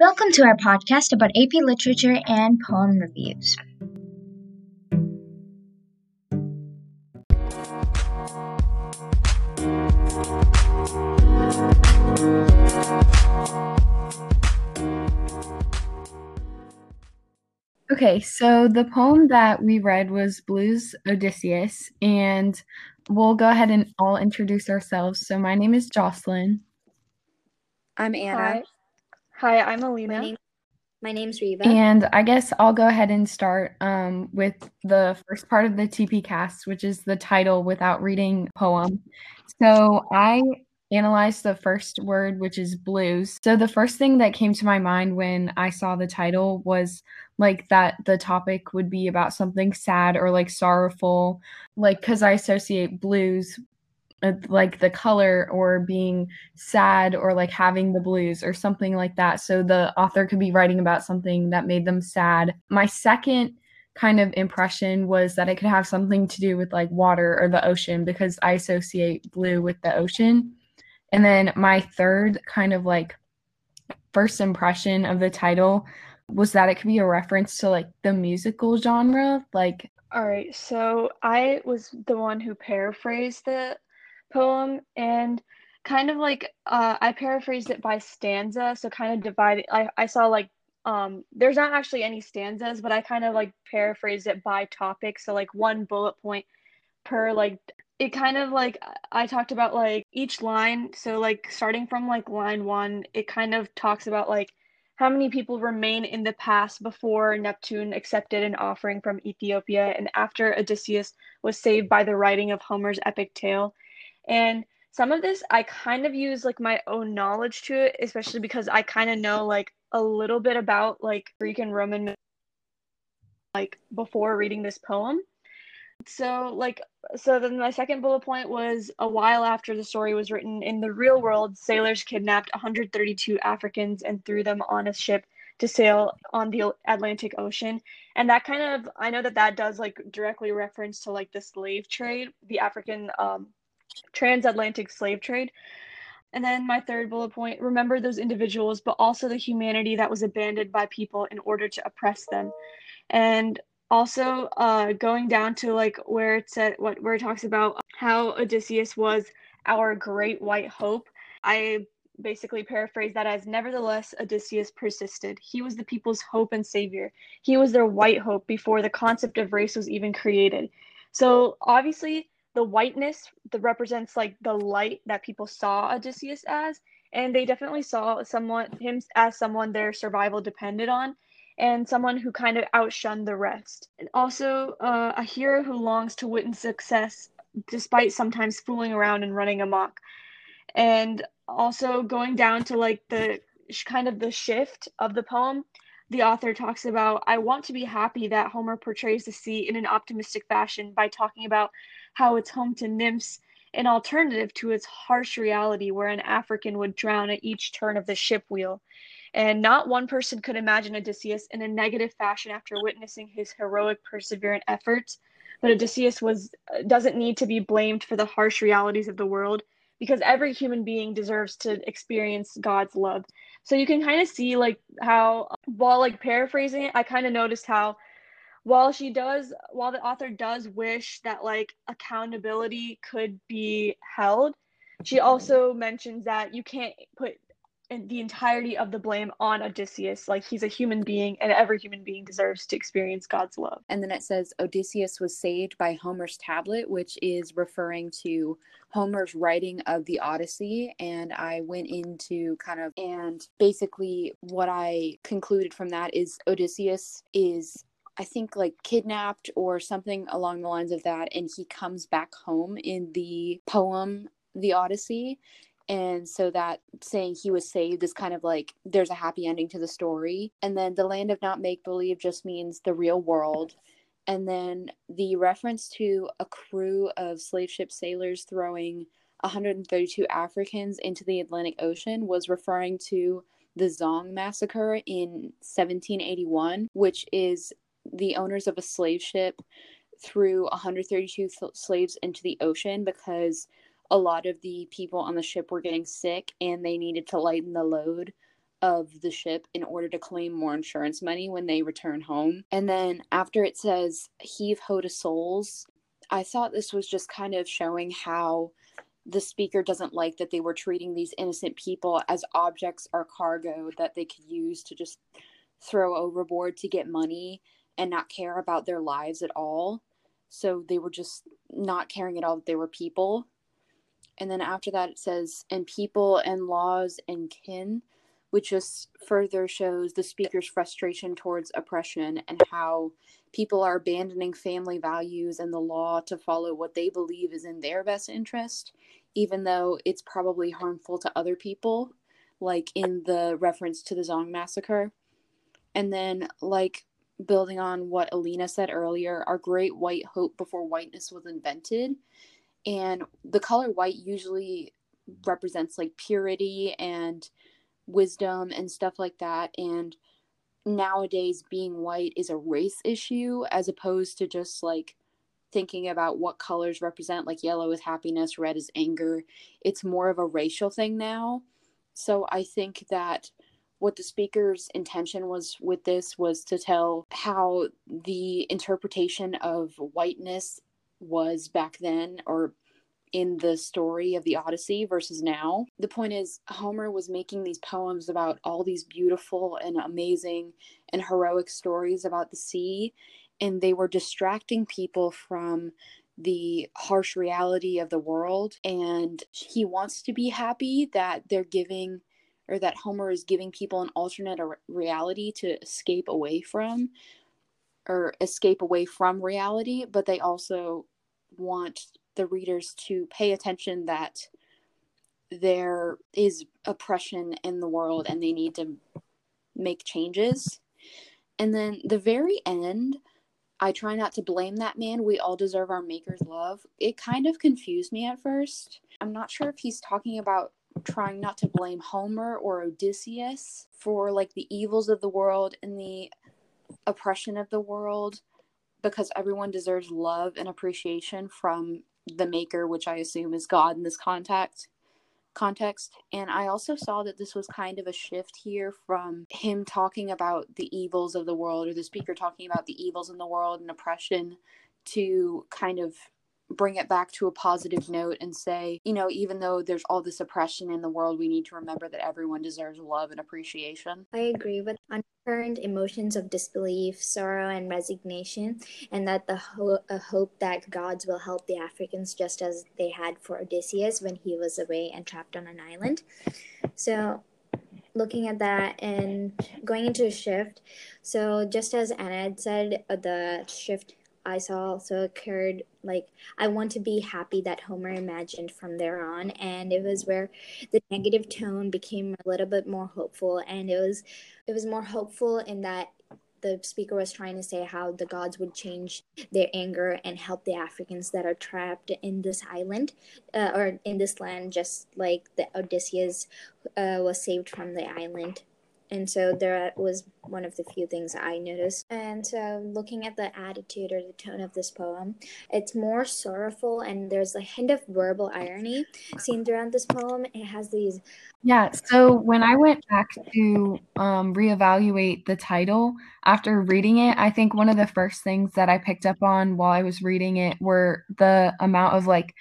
Welcome to our podcast about AP Literature and poem reviews. Okay, so the poem that we read was Blues Odysseus, and we'll go ahead and all introduce ourselves. So, my name is Jocelyn. I'm Anna. Hi. Hi, I'm Alina. My, name, my name's Reva. And I guess I'll go ahead and start um, with the first part of the TPCASTT, which is the title without reading poem. So I analyzed the first word, which is blues. So the first thing that came to my mind when I saw the title was like that the topic would be about something sad or like sorrowful, like because I associate blues Uh, like the color or being sad or like having the blues or something like that. So the author could be writing about something that made them sad. My second kind of impression was that it could have something to do with like water or the ocean because I associate blue with the ocean. And then my third kind of like first impression of the title was that it could be a reference to like the musical genre. Like, all right, so I was the one who paraphrased the poem and kind of like uh, I paraphrased it by stanza, so kind of divided. I, I saw like um there's not actually any stanzas, but I kind of like paraphrased it by topic, so like one bullet point per like it kind of like I talked about like each line. So like starting from like line one, it kind of talks about like how many people remain in the past before Neptune accepted an offering from Ethiopia and after Odysseus was saved by the writing of Homer's epic tale. And some of this I kind of use like my own knowledge to it, especially because I kind of know like a little bit about like Greek and Roman like before reading this poem. So like so then my second bullet point was a while after the story was written in the real world, sailors kidnapped 132 Africans and threw them on a ship to sail on the Atlantic Ocean. And that kind of I know that that does like directly reference to like the slave trade, the African um transatlantic slave trade. And then my third bullet point remember those individuals, but also the humanity that was abandoned by people in order to oppress them. And also uh, going down to like where it said what where it talks about how Odysseus was our great white hope. I basically paraphrase that as nevertheless Odysseus persisted. He was the people's hope and savior. He was their white hope before the concept of race was even created. So obviously the whiteness that represents like the light that people saw Odysseus as, and they definitely saw someone him as someone their survival depended on, and someone who kind of outshunned the rest. And also uh, a hero who longs to witness success despite sometimes fooling around and running amok. And also going down to like the kind of the shift of the poem the author talks about I want to be happy that Homer portrays the sea in an optimistic fashion by talking about how it's home to nymphs, an alternative to its harsh reality where an African would drown at each turn of the ship wheel. And not one person could imagine Odysseus in a negative fashion after witnessing his heroic, perseverant efforts. But Odysseus was uh, doesn't need to be blamed for the harsh realities of the world because every human being deserves to experience God's love. So you can kind of see like how uh, while like paraphrasing it, I kind of noticed how while she does while the author does wish that like accountability could be held she also mentions that you can't put the entirety of the blame on Odysseus. Like he's a human being, and every human being deserves to experience God's love. And then it says Odysseus was saved by Homer's tablet, which is referring to Homer's writing of the Odyssey. And I went into kind of, and basically what I concluded from that is Odysseus is I think like kidnapped or something along the lines of that. And he comes back home in the poem, The Odyssey. And so that saying he was saved is kind of like there's a happy ending to the story. And then the land of not make believe just means the real world. And then the reference to a crew of slave ship sailors throwing 132 Africans into the Atlantic Ocean was referring to the Zong massacre in 1781, which is the owners of a slave ship threw 132 th- slaves into the ocean because a lot of the people on the ship were getting sick and they needed to lighten the load of the ship in order to claim more insurance money when they return home. And then after it says heave ho to souls, I thought this was just kind of showing how the speaker doesn't like that they were treating these innocent people as objects or cargo that they could use to just throw overboard to get money and not care about their lives at all. So they were just not caring at all that they were people. And then after that, it says, and people and laws and kin, which just further shows the speaker's frustration towards oppression and how people are abandoning family values and the law to follow what they believe is in their best interest, even though it's probably harmful to other people, like in the reference to the Zong massacre. And then, like building on what Alina said earlier, our great white hope before whiteness was invented. And the color white usually represents like purity and wisdom and stuff like that. And nowadays, being white is a race issue as opposed to just like thinking about what colors represent, like yellow is happiness, red is anger. It's more of a racial thing now. So I think that what the speaker's intention was with this was to tell how the interpretation of whiteness was back then or in the story of the Odyssey versus now. The point is, Homer was making these poems about all these beautiful and amazing and heroic stories about the sea, and they were distracting people from the harsh reality of the world. And he wants to be happy that they're giving or that Homer is giving people an alternate reality to escape away from or escape away from reality, but they also want the readers to pay attention that there is oppression in the world and they need to make changes. And then the very end, I try not to blame that man. We all deserve our maker's love. It kind of confused me at first. I'm not sure if he's talking about trying not to blame Homer or Odysseus for like the evils of the world and the oppression of the world because everyone deserves love and appreciation from the maker which I assume is God in this context context. And I also saw that this was kind of a shift here from him talking about the evils of the world or the speaker talking about the evils in the world and oppression to kind of bring it back to a positive note and say, you know, even though there's all this oppression in the world, we need to remember that everyone deserves love and appreciation. I agree with undercurrent emotions of disbelief, sorrow, and resignation, and that the ho- hope that gods will help the Africans just as they had for Odysseus when he was away and trapped on an island. So, looking at that and going into a shift, so just as Anna had said, uh, the shift I saw also occurred like I want to be happy that Homer imagined from there on and it was where the negative tone became a little bit more hopeful and it was it was more hopeful in that the speaker was trying to say how the gods would change their anger and help the Africans that are trapped in this island uh, or in this land, just like the Odysseus uh, was saved from the island and so there was one of the few things I noticed. And so, looking at the attitude or the tone of this poem, it's more sorrowful, and there's a hint of verbal irony seen throughout this poem. It has these. Yeah. So when I went back to um, reevaluate the title after reading it, I think one of the first things that I picked up on while I was reading it were the amount of like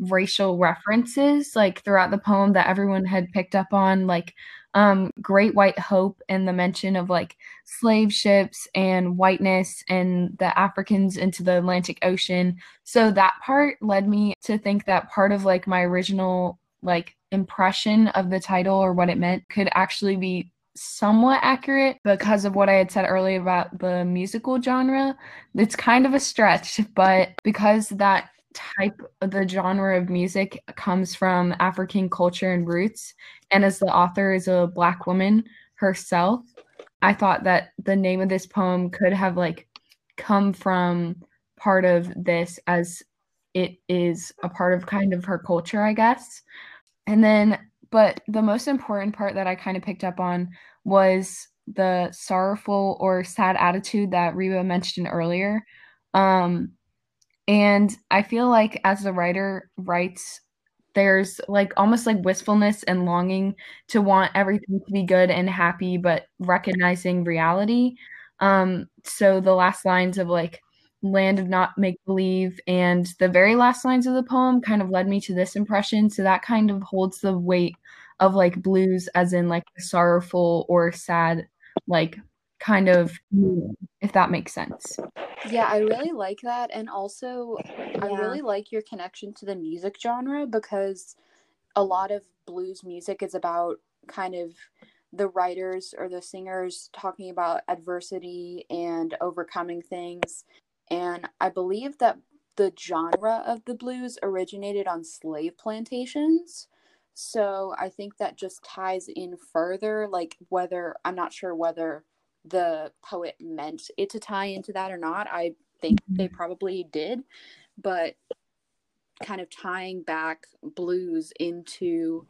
racial references like throughout the poem that everyone had picked up on like um, Great White Hope and the mention of like slave ships and whiteness and the Africans into the Atlantic Ocean. So that part led me to think that part of like my original like impression of the title or what it meant could actually be somewhat accurate because of what I had said earlier about the musical genre. It's kind of a stretch, but because that type the genre of music comes from African culture and roots. And as the author is a black woman herself I thought that the name of this poem could have like come from part of this as it is a part of kind of her culture I guess. And then but the most important part that I kind of picked up on was the sorrowful or sad attitude that Reba mentioned earlier. Um and I feel like as the writer writes there's like almost like wistfulness and longing to want everything to be good and happy, but recognizing reality. Um, so the last lines of like land of not make believe and the very last lines of the poem kind of led me to this impression. So that kind of holds the weight of like blues as in like sorrowful or sad like kind of if that makes sense. Yeah, I really like that and also yeah. I really like your connection to the music genre because a lot of blues music is about kind of the writers or the singers talking about adversity and overcoming things. And I believe that the genre of the blues originated on slave plantations. So I think that just ties in further, like whether I'm not sure whether the poet meant it to tie into that or not. I think they mm-hmm. probably did, but kind of tying back blues into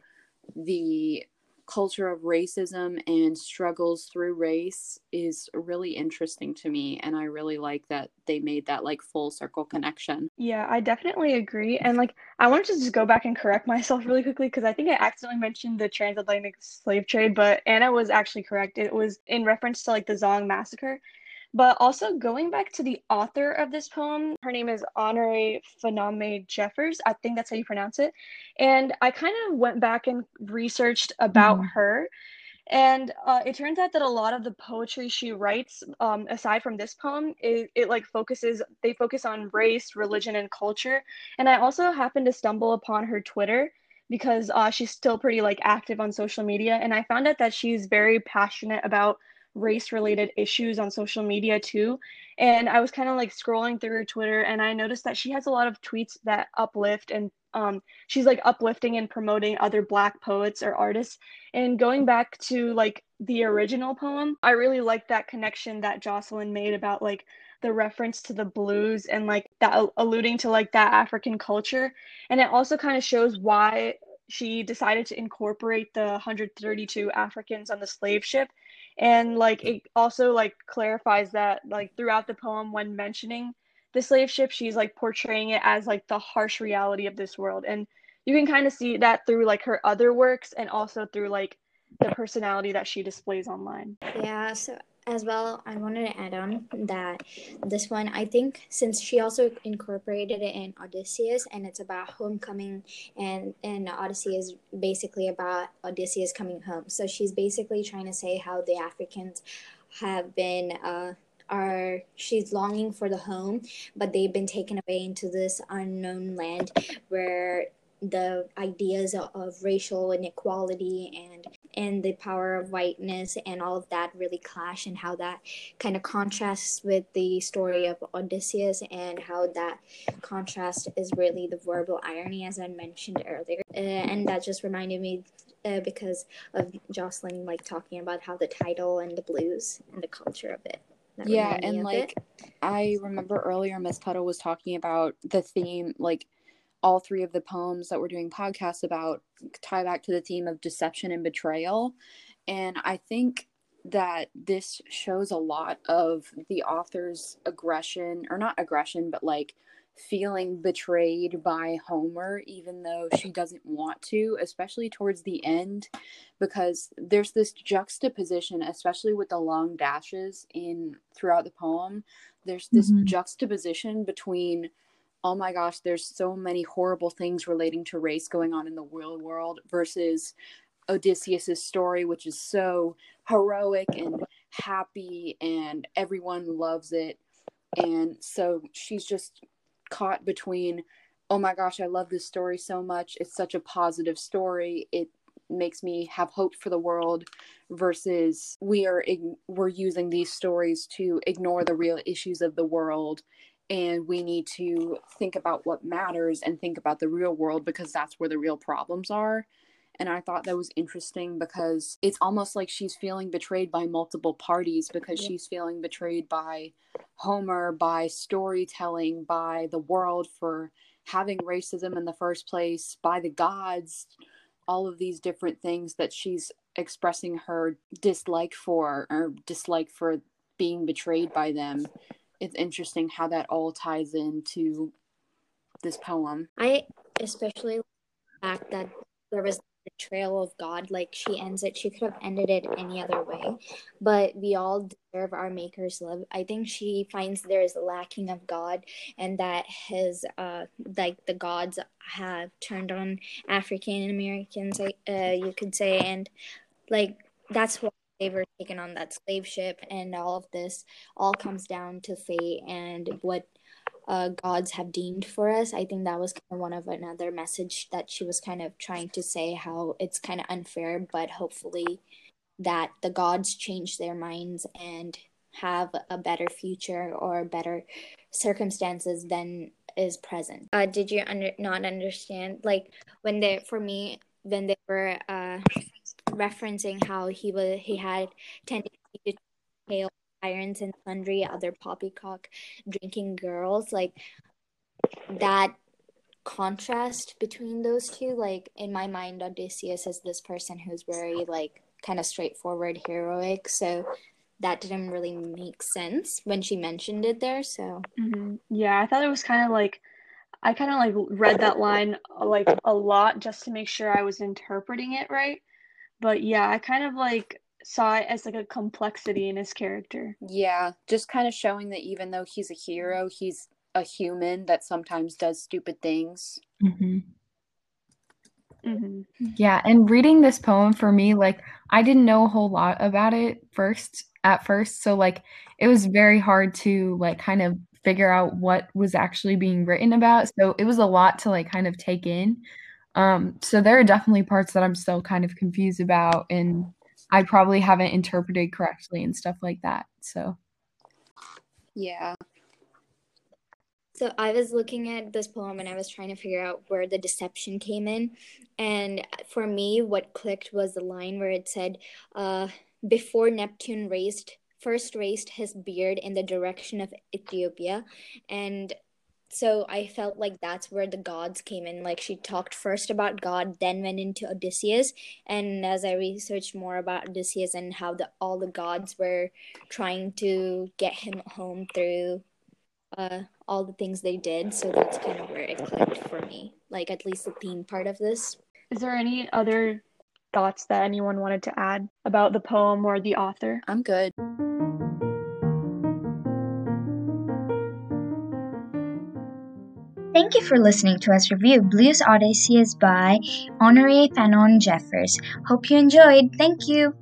the culture of racism and struggles through race is really interesting to me and i really like that they made that like full circle connection. Yeah i definitely agree and like i wanted to just go back and correct myself really quickly because i think i accidentally mentioned the transatlantic slave trade but anna was actually correct. It was in reference to like the zong massacre but also going back to the author of this poem, her name is Honorée Faname Jeffers. I think that's how you pronounce it. And I kind of went back and researched about mm-hmm. her. And uh, it turns out that a lot of the poetry she writes, um, aside from this poem, it, it like focuses. They focus on race, religion, and culture. And I also happened to stumble upon her Twitter because uh, she's still pretty like active on social media, and I found out that she's very passionate about race related issues on social media too. And I was kind of like scrolling through her Twitter and I noticed that she has a lot of tweets that uplift and um, she's like uplifting and promoting other black poets or artists. And going back to like the original poem, I really like that connection that Jocelyn made about like the reference to the blues and like that alluding to like that African culture. And it also kind of shows why she decided to incorporate the 132 Africans on the slave ship. And like it also like clarifies that like throughout the poem when mentioning the slave ship she's like portraying it as like the harsh reality of this world. And you can kind of see that through like her other works and also through like the personality that she displays online. Yeah so as well, I wanted to add on that this one, I think, since she also incorporated it in Odysseus, and it's about homecoming, and and Odyssey is basically about Odysseus coming home. So she's basically trying to say how the Africans have been. Uh, are she's longing for the home but they've been taken away into this unknown land where the ideas of, racial inequality and and the power of whiteness and all of that really clash and how that kind of contrasts with the story of Odysseus and how that contrast is really the verbal irony as I mentioned earlier uh, and that just reminded me uh, because of Jocelyn like talking about how the title and the blues and the culture of it yeah and like it. I remember earlier Miss Tuttle was talking about the theme like all three of the poems that we're doing podcasts about tie back to the theme of deception and betrayal. And I think that this shows a lot of the author's aggression, or not aggression, but like feeling betrayed by Homer, even though she doesn't want to, especially towards the end, because there's this juxtaposition, especially with the long dashes in throughout the poem. There's this mm-hmm. juxtaposition between oh my gosh, there's so many horrible things relating to race going on in the real world versus Odysseus's story, which is so heroic and happy and everyone loves it. And so she's just caught between, oh my gosh, I love this story so much. It's such a positive story. It makes me have hope for the world versus we are we're using these stories to ignore the real issues of the world and we need to think about what matters and think about the real world because that's where the real problems are and I thought that was interesting because it's almost like she's feeling betrayed by multiple parties because yeah. she's feeling betrayed by Homer, by storytelling, by the world for having racism in the first place, by the gods, all of these different things that she's expressing her dislike for or dislike for being betrayed by them it's interesting how that all ties into this poem. I especially like the fact that there was a trail of God. Like she ends it, she could have ended it any other way, but we all deserve our Maker's love. I think she finds there is a lacking of God, and that his uh like the gods have turned on African Americans. Uh, you could say, and like that's why were taken on that slave ship, and all of this all comes down to fate and what uh, gods have deemed for us. I think that was kind of one of another message that she was kind of trying to say how it's kind of unfair, but hopefully that the gods change their minds and have a better future or better circumstances than is present. Uh, did you under- not understand? Like when they, for me, when they were uh, referencing how he was, he had tendency to hail irons and sundry other poppycock drinking girls like that contrast between those two like in my mind odysseus is this person who's very like kind of straightforward heroic so that didn't really make sense when she mentioned it there so mm-hmm. yeah i thought it was kind of like i kind of like read that line like a lot just to make sure i was interpreting it right but yeah i kind of like saw it as like a complexity in his character. Yeah, just kind of showing that even though he's a hero, he's a human that sometimes does stupid things. Mm-hmm. Mm-hmm. Yeah, and reading this poem for me, like I didn't know a whole lot about it first at first, so like it was very hard to like kind of figure out what was actually being written about. So it was a lot to like kind of take in. Um, so there are definitely parts that I'm still kind of confused about and I probably haven't interpreted correctly and stuff like that. So, yeah. So I was looking at this poem and I was trying to figure out where the deception came in. And for me, what clicked was the line where it said, uh, before Neptune raised first raised his beard in the direction of Ethiopia and so I felt like that's where the gods came in. Like she talked first about God, then went into Odysseus. And as I researched more about Odysseus and how the all the gods were trying to get him home through uh, all the things they did, so that's kind of where it clicked for me. Like at least the theme part of this. Is there any other thoughts that anyone wanted to add about the poem or the author? I'm good. Thank you for listening to us review Blues Odysseus by Honorée Fanonne Jeffers. Hope you enjoyed. Thank you.